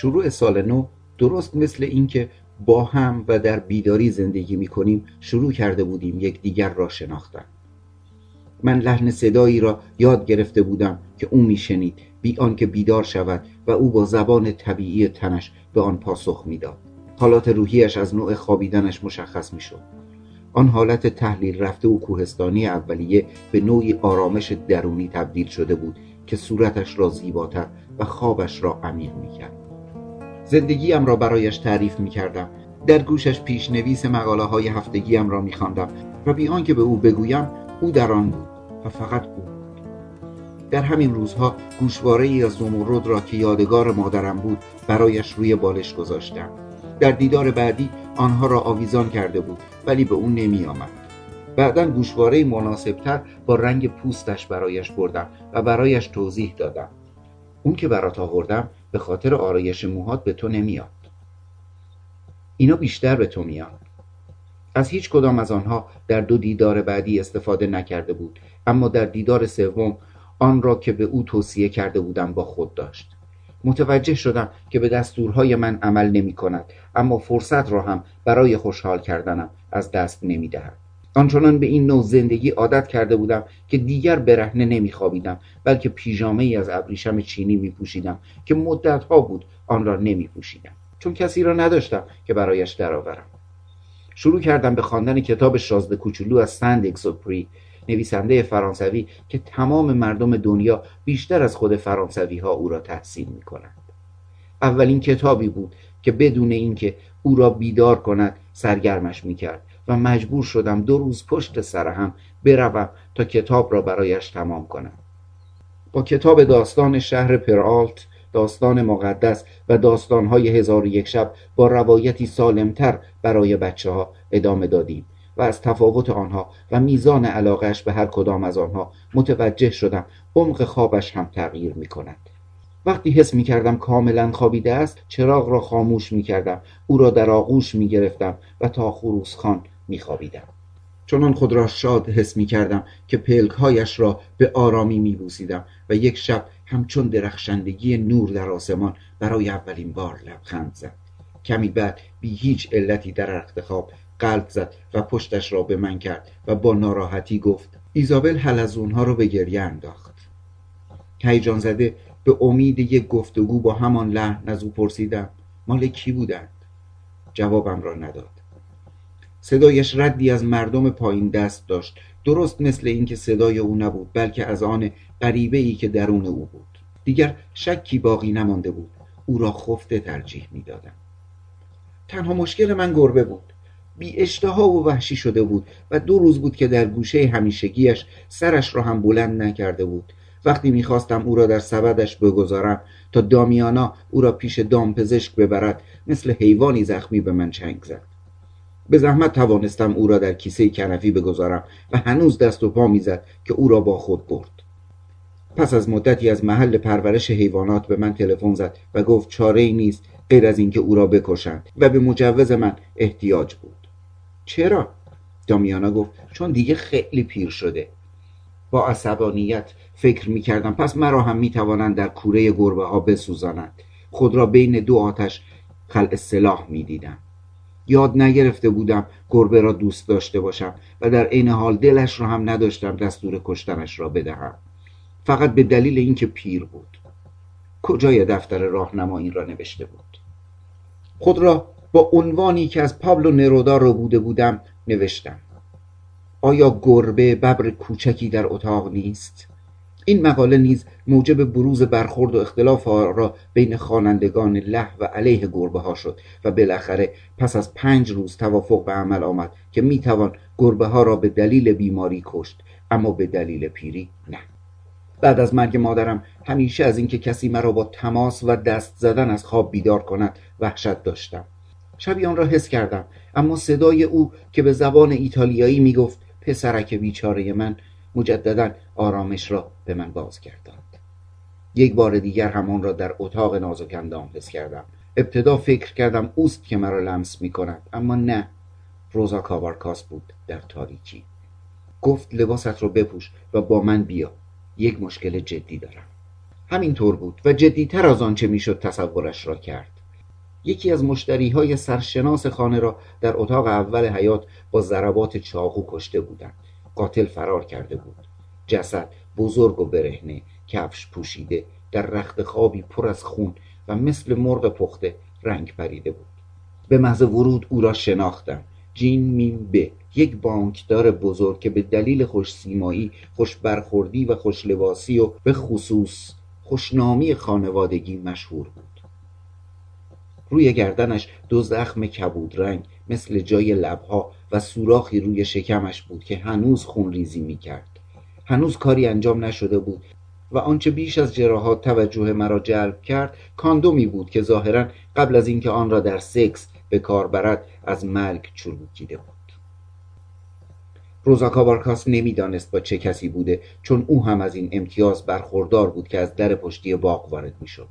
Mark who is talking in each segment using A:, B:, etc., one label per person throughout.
A: شروع سال نو درست مثل اینکه با هم و در بیداری زندگی می کنیم شروع کرده بودیم یکدیگر را شناختن. من لحن صدایی را یاد گرفته بودم که او میشنید بی آنکه بیدار شود و او با زبان طبیعی تنش به آن پاسخ می‌داد. حالات روحیش از نوع خوابیدنش مشخص می‌شد. آن حالت تحلیل رفته و کوهستانی اولیه به نوعی آرامش درونی تبدیل شده بود که صورتش را زیباتر و خوابش را عمیق می‌کرد. زندگیم را برایش تعریف می‌کردم. در گوشش پیشنویس مقاله های هفتگیم را میخواندم و بی آنکه به او بگویم او در آن بود و فقط او در همین روزها گوشواره ای از نمرود را که یادگار مادرم بود برایش روی بالش گذاشتم. در دیدار بعدی آنها را آویزان کرده بود ولی به او نمی آمد بعدا گوشواره مناسبتر با رنگ پوستش برایش بردم و برایش توضیح دادم. اون که برات آوردم به خاطر آرایش موهات به تو نمیاد. اینا بیشتر به تو میاد از هیچ کدام از آنها در دو دیدار بعدی استفاده نکرده بود اما در دیدار سوم آن را که به او توصیه کرده بودم با خود داشت. متوجه شدم که به دستورهای من عمل نمی کند اما فرصت را هم برای خوشحال کردنم از دست نمی دهد آنچنان به این نوع زندگی عادت کرده بودم که دیگر برهنه نمی خوابیدم بلکه پیژامه ای از ابریشم چینی می پوشیدم که مدت ها بود آن را نمی پوشیدم چون کسی را نداشتم که برایش درآورم. شروع کردم به خواندن کتاب شازده کوچولو از سند اکسوپری نویسنده فرانسوی که تمام مردم دنیا بیشتر از خود فرانسوی ها او را تحسین می کنند. اولین کتابی بود که بدون اینکه او را بیدار کند سرگرمش می کرد و مجبور شدم دو روز پشت سر هم بروم تا کتاب را برایش تمام کنم با کتاب داستان شهر پرآلت داستان مقدس و داستانهای هزار و یک شب با روایتی سالمتر برای بچه ها ادامه دادیم و از تفاوت آنها و میزان علاقش به هر کدام از آنها متوجه شدم عمق خوابش هم تغییر می کند. وقتی حس می کردم کاملا خوابیده است چراغ را خاموش می کردم او را در آغوش می گرفتم و تا خروس خان می خوابیدم. چنان خود را شاد حس می کردم که پلکهایش را به آرامی می بوسیدم و یک شب همچون درخشندگی نور در آسمان برای اولین بار لبخند زد. کمی بعد بی هیچ علتی در رخت خواب قلب زد و پشتش را به من کرد و با ناراحتی گفت ایزابل حلزونها رو به گریه انداخت. هیجان زده به امید یک گفتگو با همان لحن از او پرسیدم مال کی بودند؟ جوابم را نداد. صدایش ردی از مردم پایین دست داشت. درست مثل اینکه صدای او نبود بلکه از آن غریبه ای که درون او بود. دیگر شکی باقی نمانده بود. او را خفته ترجیح می‌دادم. تنها مشکل من گربه بود. بی اشتها و وحشی شده بود و دو روز بود که در گوشه همیشگیش سرش را هم بلند نکرده بود. وقتی می‌خواستم او را در سبدش بگذارم تا دامیانا او را پیش دام پزشک ببرد مثل حیوانی زخمی به من چنگ زد. به زحمت توانستم او را در کیسه کنفی بگذارم و هنوز دست و پا می‌زد که او را با خود برد. پس از مدتی از محل پرورش حیوانات به من تلفن زد و گفت چاره ای نیست غیر از اینکه او را بکشند و به مجوز من احتیاج بود. چرا؟ دامیانا گفت چون دیگه خیلی پیر شده. با عصبانیت فکر می کردم پس مرا هم می توانند در کوره گربه ها بسوزانند. خود را بین دو آتش خلع سلاح می دیدم یاد نگرفته بودم گربه را دوست داشته باشم و در عین حال دلش را هم نداشتم دستور کشتنش را بدهم. فقط به دلیل اینکه پیر بود. کجای دفتر راهنما این را نوشته بود؟ خود را با عنوانی که از پابلو نرودا رو بوده بودم نوشتم. آیا گربه ببر کوچکی در اتاق نیست؟ این مقاله نیز موجب بروز برخورد و اختلاف را بین خوانندگان له و علیه گربه ها شد و بالاخره پس از پنج روز توافق به عمل آمد که می‌توان گربه ها را به دلیل بیماری کشت اما به دلیل پیری نه. بعد از مرگ مادرم همیشه از اینکه کسی مرا با تماس و دست زدن از خواب بیدار کند وحشت داشتم. شبی آن را حس کردم اما صدای او که به زبان ایتالیایی می‌گفت پسرک بیچاره من مجددا آرامش را به من باز کردند یک بار دیگر همان را در اتاق نازک اندام حس کردم. ابتدا فکر کردم اوست که مرا لمس می کند اما نه. روزا کاوارکاس بود در تاریکی. گفت لباست رو بپوش و با من بیا. یک مشکل جدی دارم. همینطور بود و جدیتر از آنچه می‌شد تصورش را کرد. یکی از مشتری های سرشناس خانه را در اتاق اول حیات با ضربات چاقو کشته بودند. قاتل فرار کرده بود. جسد بزرگ و برهنه کفش پوشیده در رخت خوابی پر از خون و مثل مرغ پخته رنگ پریده بود. به محض ورود او را شناختم. جین میم به یک بانکدار بزرگ که به دلیل خوش سیمایی خوش برخوردی و خوش لباسی و به خصوص خوشنامی خانوادگی مشهور بود. روی گردنش دو زخم کبود رنگ مثل جای لبها و سوراخی روی شکمش بود که هنوز خون ریزی می کرد هنوز کاری انجام نشده بود و آنچه بیش از جراحات توجه مرا جلب کرد کاندومی بود که ظاهرا قبل از اینکه آن را در سکس به کار برد از مرگ چروکیده بود. روزا کابارکاس نمی‌دانست با چه کسی بوده چون او هم از این امتیاز برخوردار بود که از در پشتی باغ وارد می‌شد.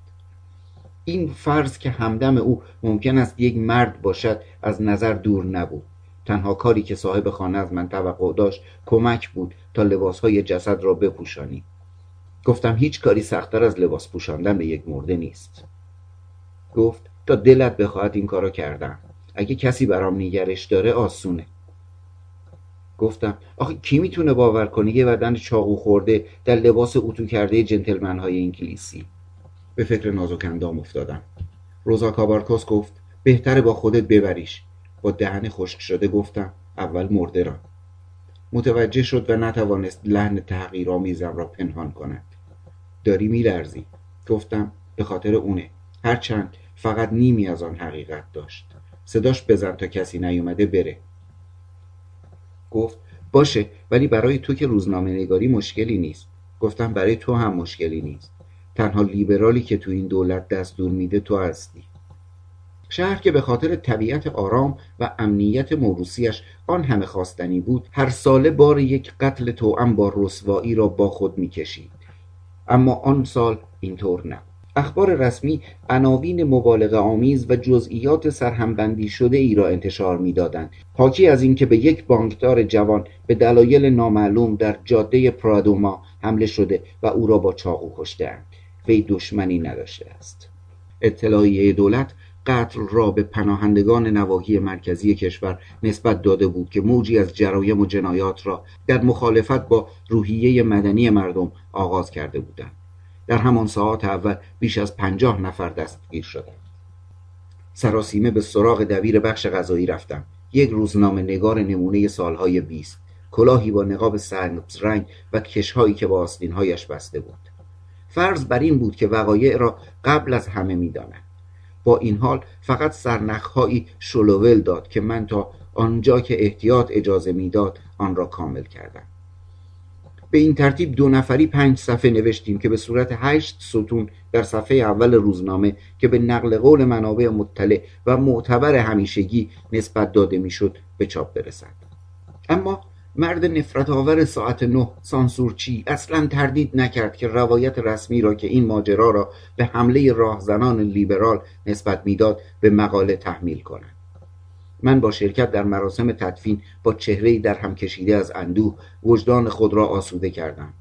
A: این فرض که همدم او ممکن است یک مرد باشد از نظر دور نبود. تنها کاری که صاحب خانه از من توقع داشت کمک بود تا لباسهای جسد را بپوشانی. گفتم هیچ کاری سختتر از لباس پوشاندن به یک مرده نیست. گفت تا دلت بخواهد این کارو کردم. اگه کسی برام نگرش داره آسونه. گفتم آخه کی می‌تونه باور کنه؟ یه بدن چاقو خورده در لباس اتو کرده جنتلمن های انگلیسی. به فکر نازک اندام افتادم. روزا کابارکوس گفت بهتره با خودت ببریش. با دهن خشک شده گفتم اول مرده را. متوجه شد و نتوانست لحن تحقیرآمیزم را پنهان کند. داری میلرزی. گفتم به خاطر اونه. هرچند فقط نیمی از آن حقیقت داشت. صداش بزن تا کسی نیومده بره. گفت باشه ولی برای تو که روزنامه نگاری مشکلی نیست. گفتم برای تو هم مشکلی نیست. تنها لیبرالی که تو این دولت دستور میده تو هستی. شهر که به خاطر طبیعت آرام و امنیت موروسیش آن همه خواستنی بود هر ساله بار یک قتل توأم با رسوایی را با خود می‌کشید. اما آن سال اینطور نه اخبار رسمی عناوین مبالغه آمیز و جزئیات سرهمبندی شده ای را انتشار می‌دادند. حاکی از اینکه به یک بانکدار جوان به دلایل نامعلوم در جاده پرادوما حمله شده و او را با چاقو کشتهاند. وی دشمنی نداشته است. اطلاعیه دولت قتل را به پناهندگان نواحی مرکزی کشور نسبت داده بود که موجی از جرایم و جنایات را در مخالفت با روحیه مدنی مردم آغاز کرده بودند. در همان ساعات اول بیش از پنجاه نفر دستگیر شدند. سراسیمه به سراغ دبیر بخش غذایی رفتم یک روزنامه نگار نمونه سالهای بیست کلاهی با نقاب سنبز رنگ و کشهایی که با آستینهایش بسته بود. فرض بر این بود که وقایع را قبل از همه می‌دانند با این حال فقط سرنخهایی شلوول داد که من تا آنجا که احتیاط اجازه می‌داد آن را کامل کردم. به این ترتیب دو نفری پنج صفحه نوشتیم که به صورت هشت ستون در صفحه اول روزنامه که به نقل قول منابع مطلع و معتبر همیشگی نسبت داده می‌شد به چاپ برسد. اما مرد نفرت آور ساعت نه سانسورچی اصلا تردید نکرد که روایت رسمی را که این ماجرا را به حمله راهزنان لیبرال نسبت می‌داد به مقاله تحمیل کند. من با شرکت در مراسم تدفین با چهره در هم کشیده از اندوه وجدان خود را آسوده کردم.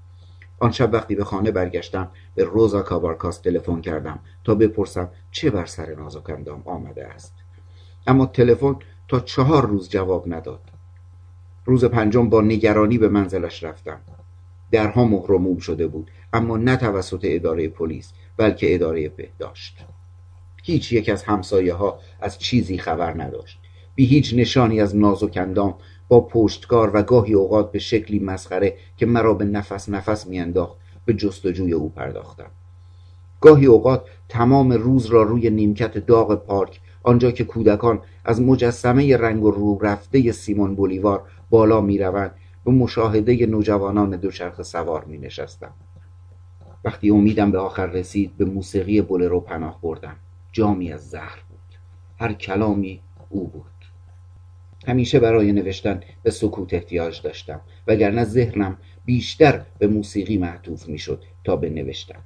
A: آن شب وقتی به خانه برگشتم به روزا کابارکاس تلفن کردم تا بپرسم چه بر سر نازکندام آمده است. اما تلفن تا چهار روز جواب نداد. روز پنجم با نگرانی به منزلش رفتم. درها مهر شده بود اما نه توسط اداره پلیس بلکه اداره بهداشت. هیچ یک از همسایه ها از چیزی خبر نداشت. بی هیچ نشانی از نازک اندام با پشتکار و گاهی اوقات به شکلی مسخره که مرا به نفس نفس میانداخت به جستجوی او پرداختم. گاهی اوقات تمام روز را روی نیمکت داغ پارک آنجا که کودکان از مجسمه رنگ و رو رفته سیمون بولیوار بالا می‌روند. به مشاهده نوجوانان دوچرخه سوار می نشستم. وقتی امیدم به آخر رسید به موسیقی بولرو پناه بردم. جامی از زهر بود. هر کلامی او بود. همیشه برای نوشتن به سکوت احتیاج داشتم وگرنه ذهنم بیشتر به موسیقی معطوف می‌شد تا به نوشتن.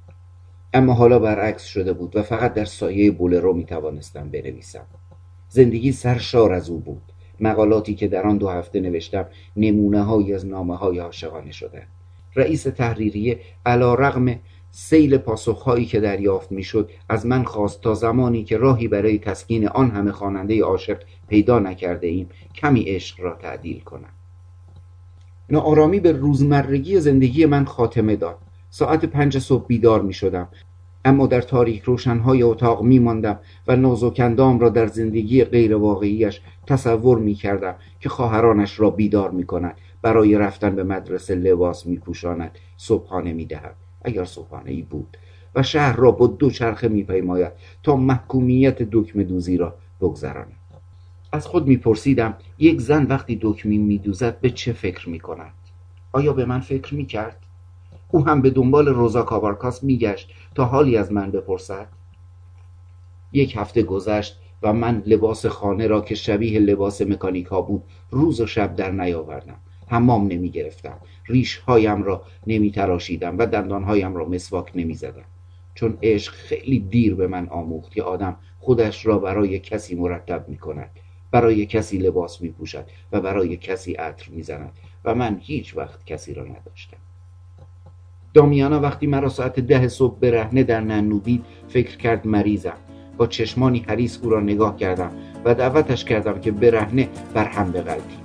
A: اما حالا برعکس شده بود و فقط در سایه بولرو می توانستم بنویسم. زندگی سرشار از او بود. مقالاتی که در آن دو هفته نوشتم نمونه های از نامه های عاشقانه شده. رئیس تحریریه علا رغم سیل پاسخهایی که دریافت می‌شد از من خواست تا زمانی که راهی برای تسکین آن همه خواننده عاشق پیدا نکرده ایم کمی عشق را تعدیل کنم. ناآرامی به روزمرگی زندگی من خاتمه داد. ساعت پنج صبح بیدار می شدم اما در تاریک روشنهای اتاق می ماندم و نازوکندام را در زندگی غیر واقعیش تصور می کردم که خواهرانش را بیدار می کند برای رفتن به مدرسه لباس می پوشاند صبحانه می دهد اگر صبحانه ای بود و شهر را با دو چرخه می پیماید تا محکومیت دکمه دوزی را بگذراند. از خود میپرسیدم یک زن وقتی دکمی میدوزد به چه فکر می‌کند؟ آیا به من فکر می‌کرد؟ او هم به دنبال روزا کابارکاس میگشت تا حالی از من بپرسد. یک هفته گذشت و من لباس خانه را که شبیه لباس مکانیکا بود روز و شب در نیاوردم. حمام نمی گرفتم ریش هایم را نمی تراشیدم و دندانهایم را مسواک نمی زدم چون عشق خیلی دیر به من آموخت که آدم خودش را برای کسی مرتب می کند برای کسی لباس می پوشد و برای کسی عطر می زند و من هیچ وقت کسی را نداشتم. دامیانا وقتی مرا ساعت ده صبح برهنه در ننودید فکر کرد مریضم. با چشمانی حریص او را نگاه کردم و دعوتش کردم که برهنه بر هم بغلطیم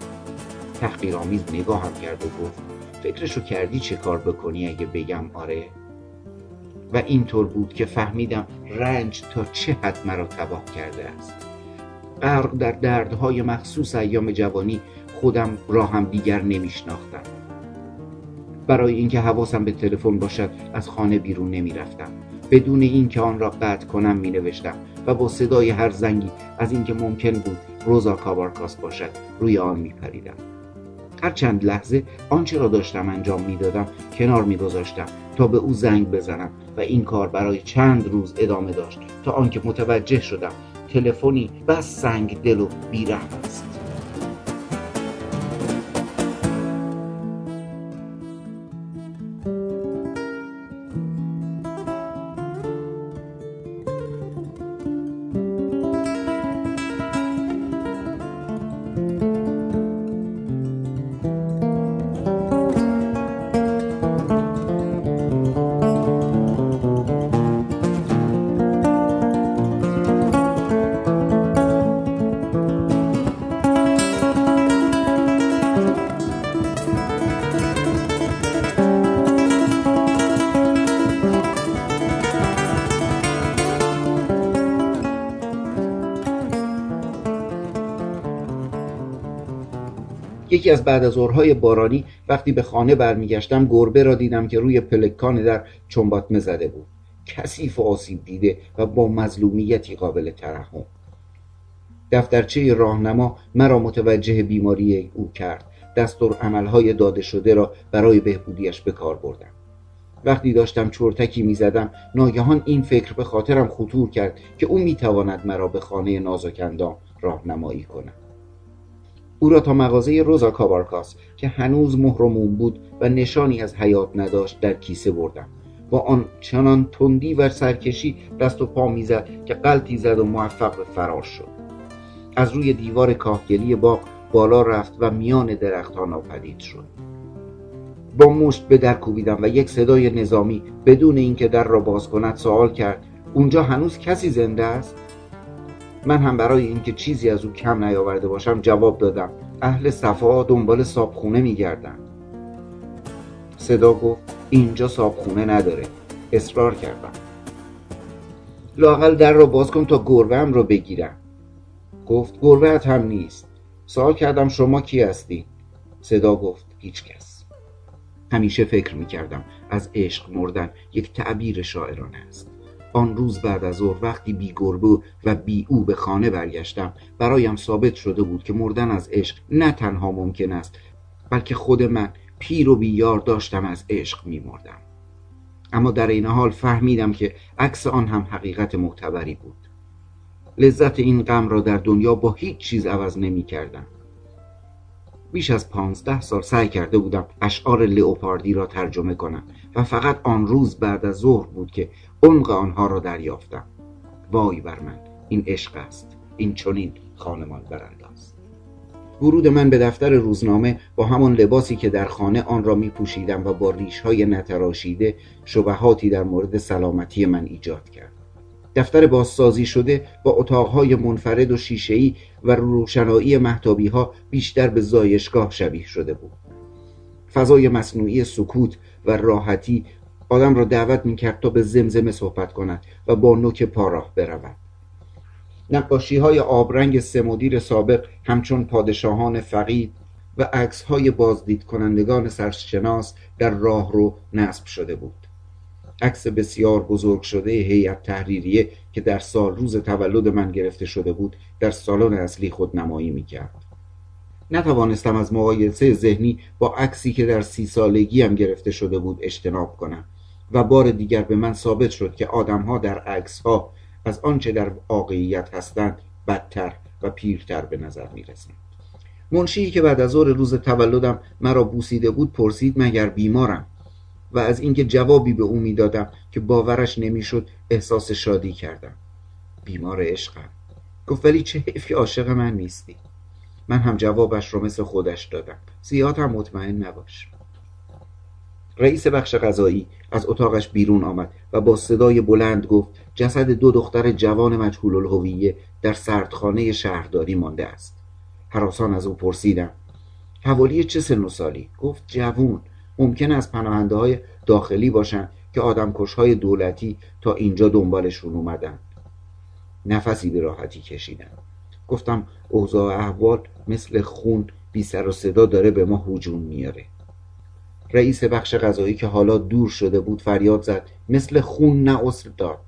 A: تحقیرآمیز نگاهم کرد و گفت فکرشو کردی چه کار بکنی اگه بگم آره؟ و اینطور بود که فهمیدم رنج تا چه حد مرا تباه کرده است. غرق در دردهای مخصوص ایام جوانی خودم را هم دیگر نمیشناختم. برای اینکه حواسم به تلفن باشد از خانه بیرون نمی‌رفتم. بدون اینکه آن را قطع کنم می نوشتم و با صدای هر زنگی از اینکه ممکن بود روزا کابارکاس باشد روی آن می پریدم هر چند لحظه آنچه را داشتم انجام می‌دادم کنار میگذاشتم تا به او زنگ بزنم و این کار برای چند روز ادامه داشت تا آنکه متوجه شدم تلفنی بس سنگ دل و بیرحم است. یکی از بعد از ظهرهای بارانی وقتی به خانه برمیگشتم گربه را دیدم که روی پلکان در چنباتمه زده بود. کثیف و آسیب دیده و با مظلومیتی قابل ترحم. دفترچه راهنما مرا متوجه بیماری او کرد. دستور عملهای داده شده را برای بهبودیش به کار بردم. وقتی داشتم چرتکی می‌زدم ناگهان این فکر به خاطرم خطور کرد که او می‌تواند مرا به خانه نازکندام راهنمایی کند. او را تا مغازه روزا کابارکاس که هنوز مهرمون بود و نشانی از حیات نداشت در کیسه بردم. با آن چنان تندی و سرکشی دست و پا می‌زد که قلطی زد و موفق به فرار شد. از روی دیوار کاهگلی باغ بالا رفت و میان درختان ناپدید شد. با مشت به در کوبیدم و یک صدای نظامی بدون اینکه در را باز کند سوال کرد اونجا هنوز کسی زنده است؟ من هم برای اینکه چیزی از او کم نیاورده باشم جواب دادم. اهل صفا دنبال صابخونه میگردن. صدا گفت اینجا صابخونه نداره. اصرار کردم. لاقل در را باز کن تا گربه هم رو بگیرم. گفت گربه هم نیست. سوال کردم شما کی هستی؟ صدا گفت هیچ کس. همیشه فکر می‌کردم از عشق مردن یک تعبیر شاعرانه است. آن روز بعد از ظهر وقتی بی گربه و بی او به خانه برگشتم برایم ثابت شده بود که مردن از عشق نه تنها ممکن است بلکه خود من پیر و بیار داشتم از عشق می مردم. اما در این حال فهمیدم که عکس آن هم حقیقت معتبری بود لذت این غم را در دنیا با هیچ چیز عوض نمی کردم بیش از پانزده سال سعی کرده بودم اشعار لئوپاردی را ترجمه کنم و فقط آن روز بعد از ظهر بود که عمق آنها را دریافتم. وای بر من این عشق است. این چنین خانمان برانداز ورود من به دفتر روزنامه با همان لباسی که در خانه آن را می پوشیدم و با ریشهای نتراشیده شبهاتی در مورد سلامتی من ایجاد کرد. دفتر بازسازی شده با اتاقهای منفرد و شیشهای و روشنایی محتابی ها بیشتر به زایشگاه شبیه شده بود. فضای مصنوعی سکوت و راحتی آدم را دعوت می کرد تا به زمزمه صحبت کند و با نوک پاراه برود. نقاشی های آبرنگ سمدیر سابق همچون پادشاهان فقید و عکس های بازدید کنندگان سرشناس در راه رو نصب شده بود. عکس بسیار بزرگ شده هیئت تحریریه که در سال روز تولد من گرفته شده بود در سالن اصلی خود نمایی می کرد نتوانستم از مقایسه ذهنی با عکسی که در سی سالگی هم گرفته شده بود اجتناب کنم و بار دیگر به من ثابت شد که آدمها در عکس ها از آنچه در واقعیت هستند بدتر و پیرتر به نظر می رسند منشی که بعد از ظهر روز تولدم مرا بوسیده بود پرسید مگر بیمارم؟ و از اینکه جوابی به او می‌دادم که باورش نمی‌شد احساس شادی کردم. بیمار عشقم. گفت ولی چه حیف که عاشق من نیستی. من هم جوابش رو مثل خودش دادم. زیاد هم مطمئن نباش. رئیس بخش غذایی از اتاقش بیرون آمد و با صدای بلند گفت جسد دو دختر جوان مجهول الهویه در سردخانه شهرداری مانده است. حراسان از او پرسیدم حوالی چه سن و سالی؟ گفت جوون. ممکن است پناهنده های داخلی باشند که آدمکش های دولتی تا اینجا دنبالشون اومدن. نفسی به راحتی کشیدم گفتم اوضاع احوال مثل خون بی سر و صدا داره به ما هجوم میاره. رئیس بخش غذایی که حالا دور شده بود فریاد زد مثل خون نه داد.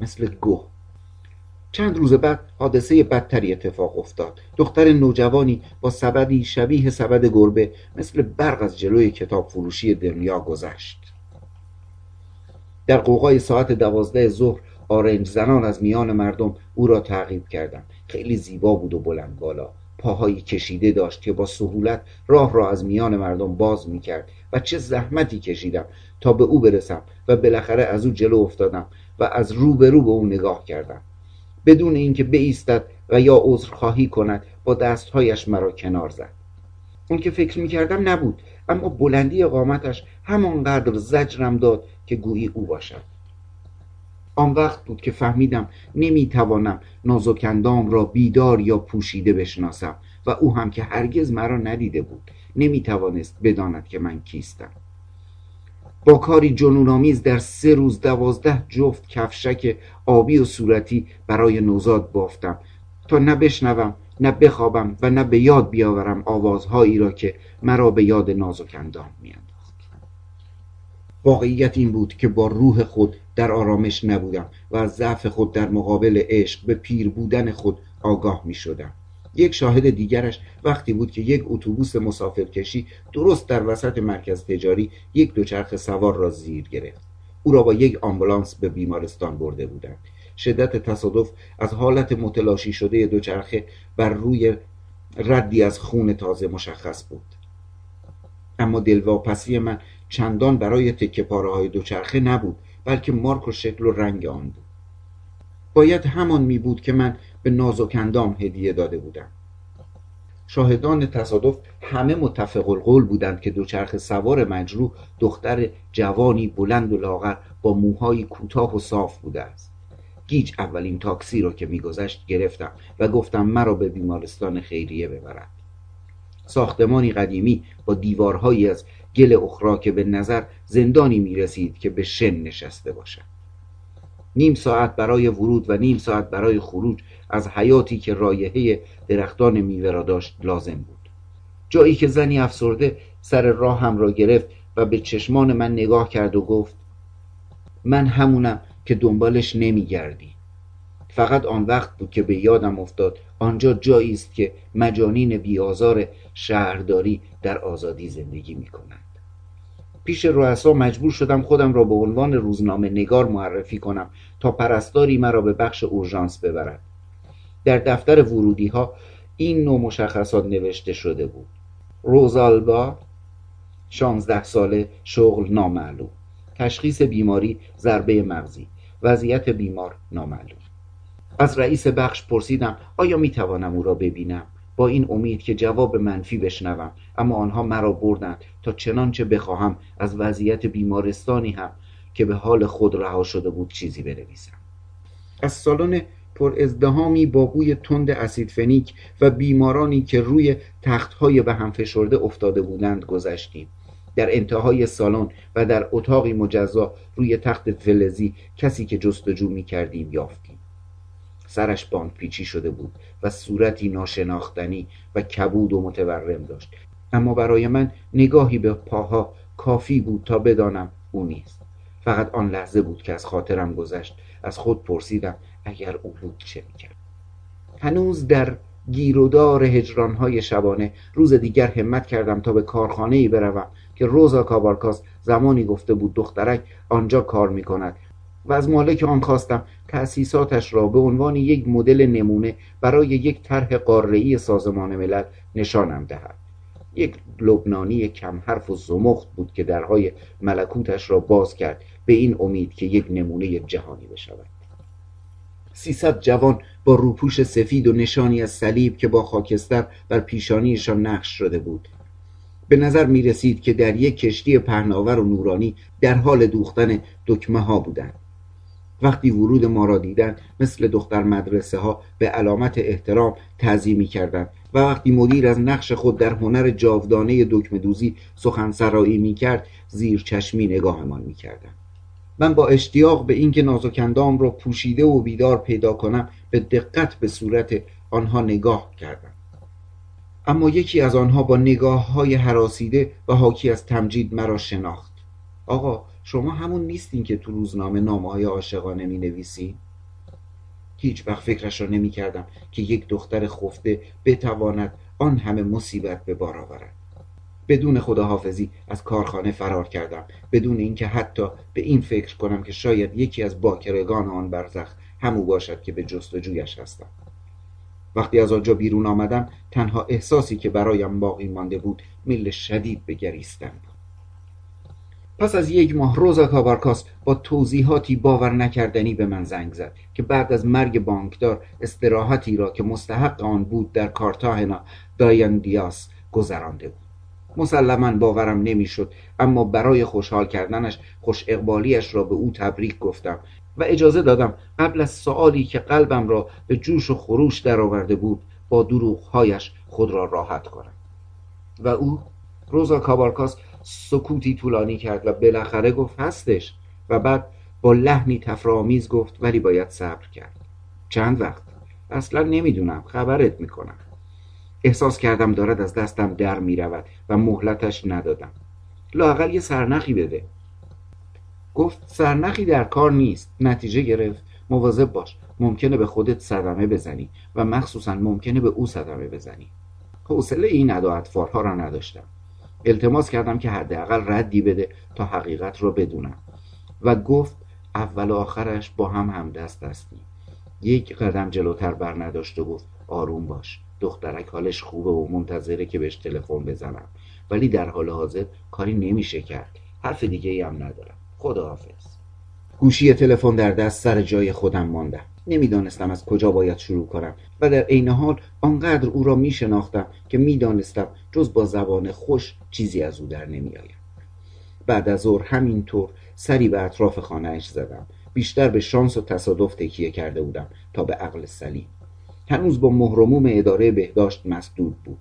A: مثل گوه. چند روز بعد حادثه بدتری اتفاق افتاد. دختر نوجوانی با سبدی شبیه سبد گربه مثل برق از جلوی کتاب فروشی دنیا گذشت. در قوقای ساعت دوازده ظهر آرنج زنان از میان مردم او را تعقیب کردند. خیلی زیبا بود و بلند بالا پاهایی کشیده داشت که با سهولت راه را از میان مردم باز می کرد و چه زحمتی کشیدم تا به او برسم و بالاخره از او جلو افتادم و از رو به رو به او نگاه کردم. بدون اینکه بایستد و یا خواهی کند با دستهایش مرا کنار زد. اون که فکر می‌کردم نبود اما بلندی قامتش همانقدر زجرم داد که گویی او باشد. آن وقت بود که فهمیدم نمی‌توانم نازکندام را بیدار یا پوشیده بشناسم و او هم که هرگز مرا ندیده بود نمی‌توانست بداند که من کیستم. با کاری جنونآمیز در سه روز دوازده جفت کفشک آبی و صورتی برای نوزاد بافتم. تا نه بشنوم نه بخوابم و نه به یاد بیاورم آوازهایی را که مرا به یاد نازک اندام میانداخت. واقعیت این بود که با روح خود در آرامش نبودم و از ضعف خود در مقابل عشق به پیر بودن خود آگاه می شدم یک شاهد دیگرش وقتی بود که یک اتوبوس مسافرکشی درست در وسط مرکز تجاری یک دوچرخه سوار را زیر گرفت. او را با یک آمبولانس به بیمارستان برده بودند. شدت تصادف از حالت متلاشی شده دوچرخه بر روی ردی از خون تازه مشخص بود. اما دلواپسی من چندان برای تکه پاره های دوچرخه نبود بلکه مارک و شکل و رنگ آن بود. باید همان می بود که من به نازکندام هدیه داده بودم شاهدان تصادف همه متفق القول بودند که دوچرخ سوار مجروح دختر جوانی بلند و لاغر با موهای کوتاه و صاف بوده است. گیج اولین تاکسی را که میگذشت گرفتم و گفتم مرا به بیمارستان خیریه ببرد. ساختمانی قدیمی با دیوارهایی از گل اخرا که به نظر زندانی می رسید که به شن نشسته باشد. نیم ساعت برای ورود و نیم ساعت برای خروج از حیاتی که رایحه درختان میوه را داشت لازم بود جایی که زنی افسرده سر راه هم را گرفت و به چشمان من نگاه کرد و گفت من همونم که دنبالش نمیگردی فقط آن وقت بود که به یادم افتاد آنجا جایی است که مجانین بیازار شهرداری در آزادی زندگی می کنند. پیش رؤسا مجبور شدم خودم را به عنوان روزنامه نگار معرفی کنم تا پرستاری مرا به بخش اورژانس ببرد. در دفتر ورودی ها این نوع مشخصات نوشته شده بود. روزالبا شانزده ساله شغل نامعلوم. تشخیص بیماری ضربه مغزی. وضعیت بیمار نامعلوم. از رئیس بخش پرسیدم آیا می توانم او را ببینم؟ با این امید که جواب منفی بشنوم. اما آنها مرا بردند تا چنانچه بخواهم از وضعیت بیمارستانی هم که به حال خود رها شده بود چیزی بنویسم. از سالن پر ازدهامی با بوی تند اسید فنیک و بیمارانی که روی تختهای به هم فشرده افتاده بودند گذشتیم. در انتهای سالن و در اتاقی مجزا روی تخت فلزی کسی که جستجو می کردیم یافتیم. سرش باند پیچی شده بود و صورتی ناشناختنی و کبود و متورم داشت. اما برای من نگاهی به پاها کافی بود تا بدانم او نیست. فقط آن لحظه بود که از خاطرم گذشت. از خود پرسیدم اگر او بود چه می‌کرد. هنوز در گیرودار هجرانهای شبانه روز دیگر همت کردم تا به کارخانه ای بروم که روزا کابارکاس زمانی گفته بود دخترک آنجا کار می کند و از مالک آن خواستم تأسیساتش را به عنوان یک مدل نمونه برای یک طرح قاره‌ای سازمان ملل نشانم دهد. یک لبنانی کم حرف و زمخت بود که درهای ملکوتش را باز کرد به این امید که یک نمونه جهانی بشود. سیصد جوان با روپوش سفید و نشانی از صلیب که با خاکستر بر پیشانیشان نقش شده بود. به نظر می رسید که در یک کشتی پهناور و نورانی در حال دوختن دکمه ها بودند. وقتی ورود ما را دیدند مثل دختر مدرسه ها به علامت احترام تعظیمی کردند و وقتی مدیر از نقش خود در هنر جاودانه دکمه دوزی سخنسرایی می کرد زیر چشمی نگاهمان می کردند. من با اشتیاق به اینکه نازکندام را پوشیده و بیدار پیدا کنم به دقت به صورت آنها نگاه کردم اما یکی از آنها با نگاه های حراسیده و حاکی از تمجید مرا شناخت آقا شما همون نیستین که تو روزنامه نامه های عاشقانه می نویسی؟ هیچ وقت فکرش را نمی کردم که یک دختر خفته بتواند آن همه مصیبت به بار آورد. بدون خداحافظی از کارخانه فرار کردم. بدون اینکه حتی به این فکر کنم که شاید یکی از باکرگان آن برزخ همو باشد که به جستجویش هستم. وقتی از آنجا بیرون آمدم تنها احساسی که برایم باقی مانده بود میل شدید به گریستن بود. پس از یک ماه روزا کابارکاس با توضیحاتی باور نکردنی به من زنگ زد که بعد از مرگ بانکدار استراحتی را که مستحق آن بود در کارتاهنا دایان دیاس گذرانده بود. مسلما باورم نمی‌شد اما برای خوشحال کردنش خوش اقبالیش را به او تبریک گفتم و اجازه دادم قبل از سوالی که قلبم را به جوش و خروش درآورده بود با دروغهایش خود را راحت کنم. و او روزا کابارکاس سکوتی طولانی کرد و بالاخره گفت هستش و بعد با لحنی تفرامیز گفت ولی باید صبر کرد. چند وقت؟ اصلا نمی‌دونم. خبرت می‌کنم. احساس کردم دارد از دستم در می‌رود و مهلتش ندادم. لاقل یه سرنخی بده. گفت سرنخی در کار نیست. نتیجه گرفت. مواظب باش. ممکنه به خودت صدمه بزنی و مخصوصا ممکنه به او صدمه بزنی. حوصله این ادا را نداشتم. التماس کردم که حداقل ردی بده تا حقیقت را بدونم. و گفت اول و آخرش با هم هم دست هستیم. یک قدم جلوتر بر نداشت و گفت آروم باش. دخترک حالش خوبه و منتظره که بهش تلفن بزنم. ولی در حال حاضر کاری نمیشه کرد. حرف دیگه ای هم ندارم. خداحافظ. گوشی تلفن در دست سر جای خودم ماندم. نمی‌دانستم از کجا باید شروع کنم. و در عین حال آنقدر او را میشناختم که می‌دانستم جز با زبان خوش چیزی از او در نمیآید. بعد از ظهر همینطور سری به اطراف خانهاش زدم. بیشتر به شانس و تصادف تکیه کرده بودم تا به عقل سلیم. هنوز با مهرموم اداره بهداشت مسدود بود.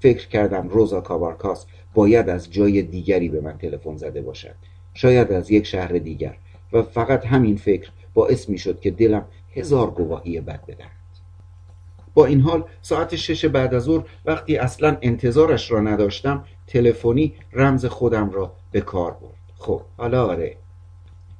A: فکر کردم روزا کابارکاس باید از جای دیگری به من تلفن زده باشد. شاید از یک شهر دیگر. و فقط همین فکر باعث می شد که دلم هزار گواهی بد بدهد. با این حال ساعت شش بعد از ظهر وقتی اصلا انتظارش را نداشتم تلفنی رمز خودم را به کار برد. خب حالا آره.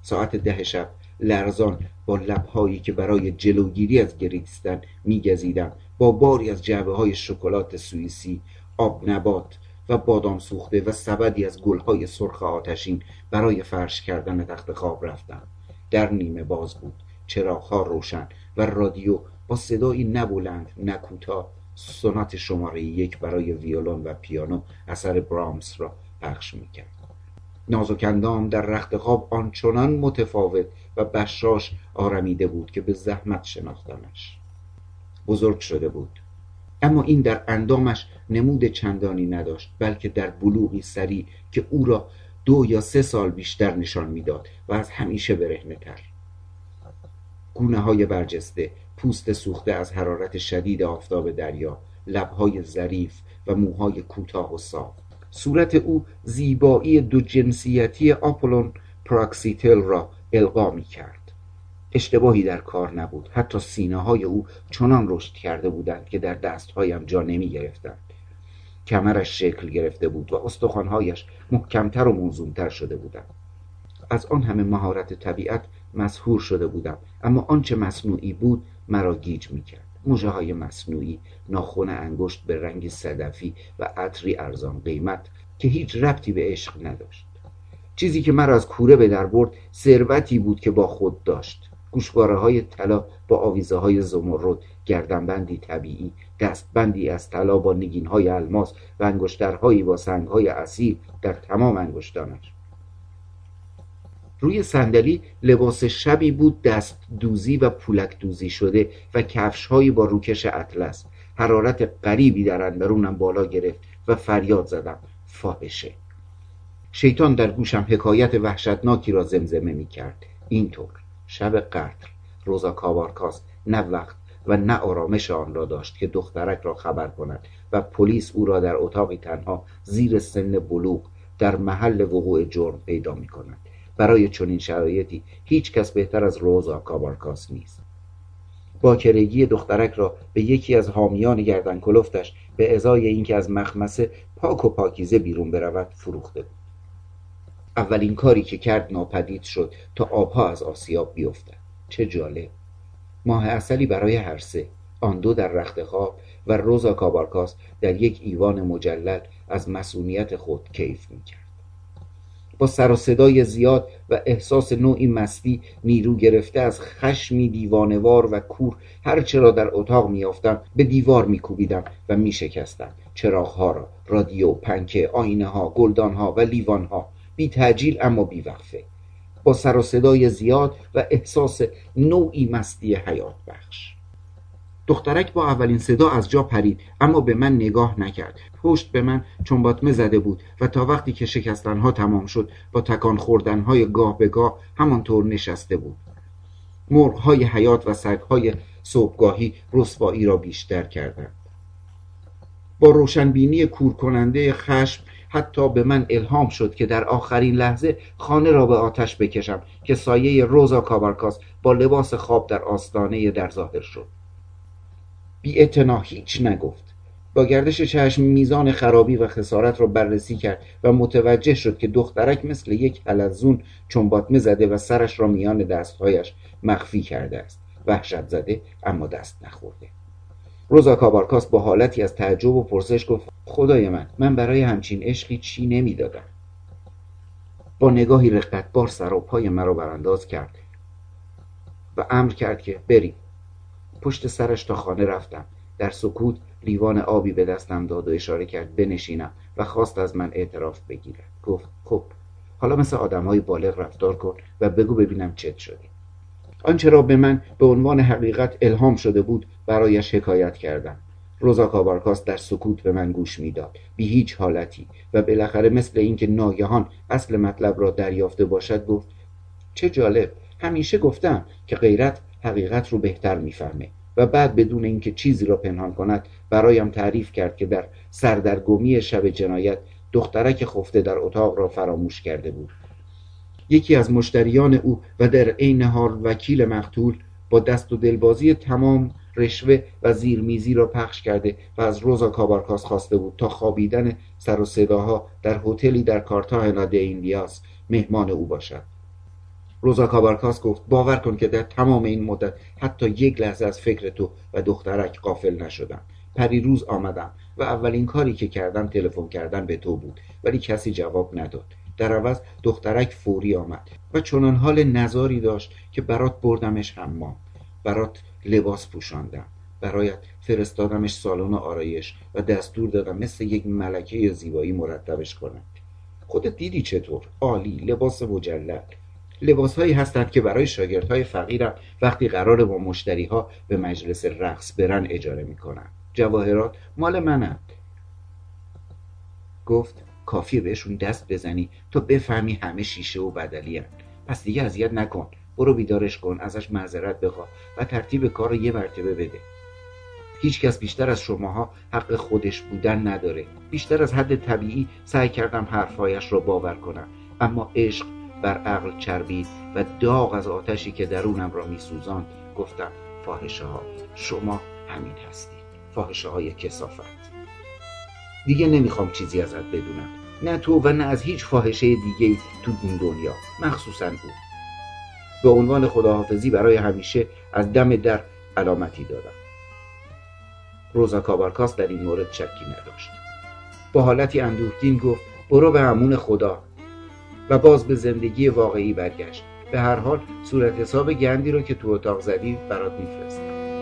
A: ساعت ده شب لرزان با لبهایی که برای جلوگیری از گریستن میگزیدم با باری از جعبه های شکلات سوئیسی آب نبات و بادام سوخته و سبدی از گلهای سرخ آتشین برای فرش کردن تخت خواب رفتم. در نیمه باز بود. چراغها روشن و رادیو با صدایی نبلند نکوتا. سنات شماره یک برای ویولون و پیانو اثر برامس را پخش می‌کرد. نازکندام در رخت خواب آنچنان متفاوت و بشاش آرمیده بود که به زحمت شناختمش. بزرگ شده بود. اما این در اندامش نمود چندانی نداشت بلکه در بلوغی سری که او را دو یا سه سال بیشتر نشان می‌داد و از همیشه برهنه تر گونه های برجسته پوست سوخته از حرارت شدید آفتاب دریا لبهای ظریف و موهای کوتاه و صاف صورت او زیبایی دو جنسیتی آپولون پراکسیتل را القا می کرد اشتباهی در کار نبود. حتی سینه های او چنان رشد کرده بودند که در دستهایم جا نمی گرفتند کمرش شکل گرفته بود و استخوانهایش محکمتر و موزونتر شده بودند. از آن همه مهارت طبیعت مسحور شده بودم. اما آنچه مصنوعی بود مرا گیج می‌کرد. مژه های مصنوعی ناخن انگشت به رنگ صدفی و عطری ارزان قیمت که هیچ ربطی به عشق نداشت. چیزی که مرا از کوره به در برد ثروتی بود که با خود داشت. گوشواره های طلا با آویزه های زمرد گردنبندی طبیعی دستبندی از طلا با نگین های الماس و انگشترهایی با سنگ های اصیل در تمام انگشتانش. روی صندلی لباس شبی بود دست دوزی و پولک دوزی شده و کفش هایی با روکش اطلس. حرارت غریبی در اندرونم بالا گرفت و فریاد زدم. فاحشه. شیطان در گوشم حکایت وحشتناکی را زمزمه می کرد اینطور. شب قتل. روزا کابارکاس نه وقت و نه آرامش آن را داشت که دخترک را خبر کند و پلیس او را در اتاقی تنها زیر سن بلوغ در محل وقوع جرم پیدا می کند برای چنین شرایطی هیچ کس بهتر از روزا کابارکاس نیست. باکرگی دخترک را به یکی از حامیان گردن کلفتش به ازای اینکه از مخمسه پاک و پاکیزه بیرون برود فروخته بود. اولین کاری که کرد ناپدید شد تا آبها از آسیاب بیفتد. چه جالب! ماه اصلی برای هر سه آن دو در رخت خواب و روزا کابارکاس در یک ایوان مجلل از مسئولیت خود کیف می‌کرد. با سر و صدای زیاد و احساس نوعی مستی نیرو گرفته از خشمی دیوانوار و کور هرچه را در اتاق میافتم به دیوار میکوبیدم و میشکستم. چراغها را رادیو پنکه آینه ها گلدان ها و لیوان ها بی تجیل اما بی وقفه. با سر و صدای زیاد و احساس نوعی مستی حیات بخش. دخترک با اولین صدا از جا پرید اما به من نگاه نکرد. پشت به من چنباتمه زده بود و تا وقتی که شکستنها تمام شد با تکان خوردنهای گاه به گاه همانطور نشسته بود. مرغهای حیات و سگهای صبحگاهی رسوایی را بیشتر کردند. با روشنبینی کورکننده خشم حتی به من الهام شد که در آخرین لحظه خانه را به آتش بکشم که سایه روزا کابارکاس با لباس خواب در آستانه در ظاهر شد. بی هیچ نگفت. با گردش چشم میزان خرابی و خسارت را بررسی کرد و متوجه شد که دخترک مثل یک حلزون چنباتمه زده و سرش را میان دستهایش مخفی کرده است. وحشت زده اما دست نخورده. روزا کابارکاس با حالتی از تعجب و پرسش گفت خدای من من برای همچین عشقی چی نمی‌دادم؟ با نگاهی رقتبار سر و پای مرا برانداز کرد و امر کرد که بریم. پشت سرش تا خانه رفتم. در سکوت لیوان آبی به دستم داد و اشاره کرد بنشینم و خواست از من اعتراف بگیرد. گفت خب حالا مثل آدم های بالغ رفتار کن و بگو ببینم چت شدی آنچه را به من به عنوان حقیقت الهام شده بود برایش حکایت کردم. روزا کابارکاس در سکوت به من گوش می‌داد. بی هیچ حالتی. و بالاخره مثل اینکه ناگهان اصل مطلب را دریافته باشد گفت چه جالب. همیشه گفتم که غیرت حقیقت رو بهتر می‌فهمه و بعد بدون اینکه چیزی را پنهان کند برایم تعریف کرد که در سردرگمی شب جنایت دخترک خفته در اتاق را فراموش کرده بود. یکی از مشتریان او و در عین حال وکیل مقتول با دست و دلبازی تمام رشوه و زیرمیزی را پخش کرده و از روزا کابارکاس خواسته بود تا خوابیدن سر و صداها در هتلی در کارتاهنا د ایندیاس مهمان او باشد. روزا کابارکاس گفت باور کن که در تمام این مدت حتی یک لحظه از فکر تو و دخترک قافل نشدم. روز آمدم و اولین کاری که کردم تلفن کردن به تو بود ولی کسی جواب نداد. در عوض دخترک فوری آمد و چنان حال نظاری داشت که برات بردمش حمام. برات لباس پوشاندم. برایت فرستادمش سالن آرایش و دستور دادم مثل یک ملکه زیبایی مرتبش کنم. خودت دیدی چطور؟ عالی لباس مجلل. لباس هایی هستند که برای شاگردهای فقیرم وقتی قرار با مشتری ها به مجلس رقص برن اجاره می‌کنن. جواهرات مال منند گفت کافی بهشون دست بزنی تا بفهمی همه شیشه و بدلی هن. پس دیگه اذیت نکن. برو بیدارش کن ازش معذرت بخوا و ترتیب کار رو یه مرتبه بده. هیچ کس بیشتر از شماها حق خودش بودن نداره. بیشتر از حد طبیعی سعی کردم حرفهایش را باور کنم. اما عشق بر عقل چربید و داغ از آتشی که درونم را میسوزاند گفتم فاحشه ها شما همین هستید. فاحشه های کسافت. دیگه نمی‌خوام چیزی ازت بدونم. نه تو و نه از هیچ فاحشه دیگه تو این دنیا مخصوصا او. به عنوان خداحافظی برای همیشه از دم در علامتی دادم. روزا کابارکاس در این مورد شکی نداشت. با حالتی اندوهگین گفت برو به امون خدا. و باز به زندگی واقعی برگشت. به هر حال صورت حساب گندی رو که تو اتاق زدی برات میفرستم.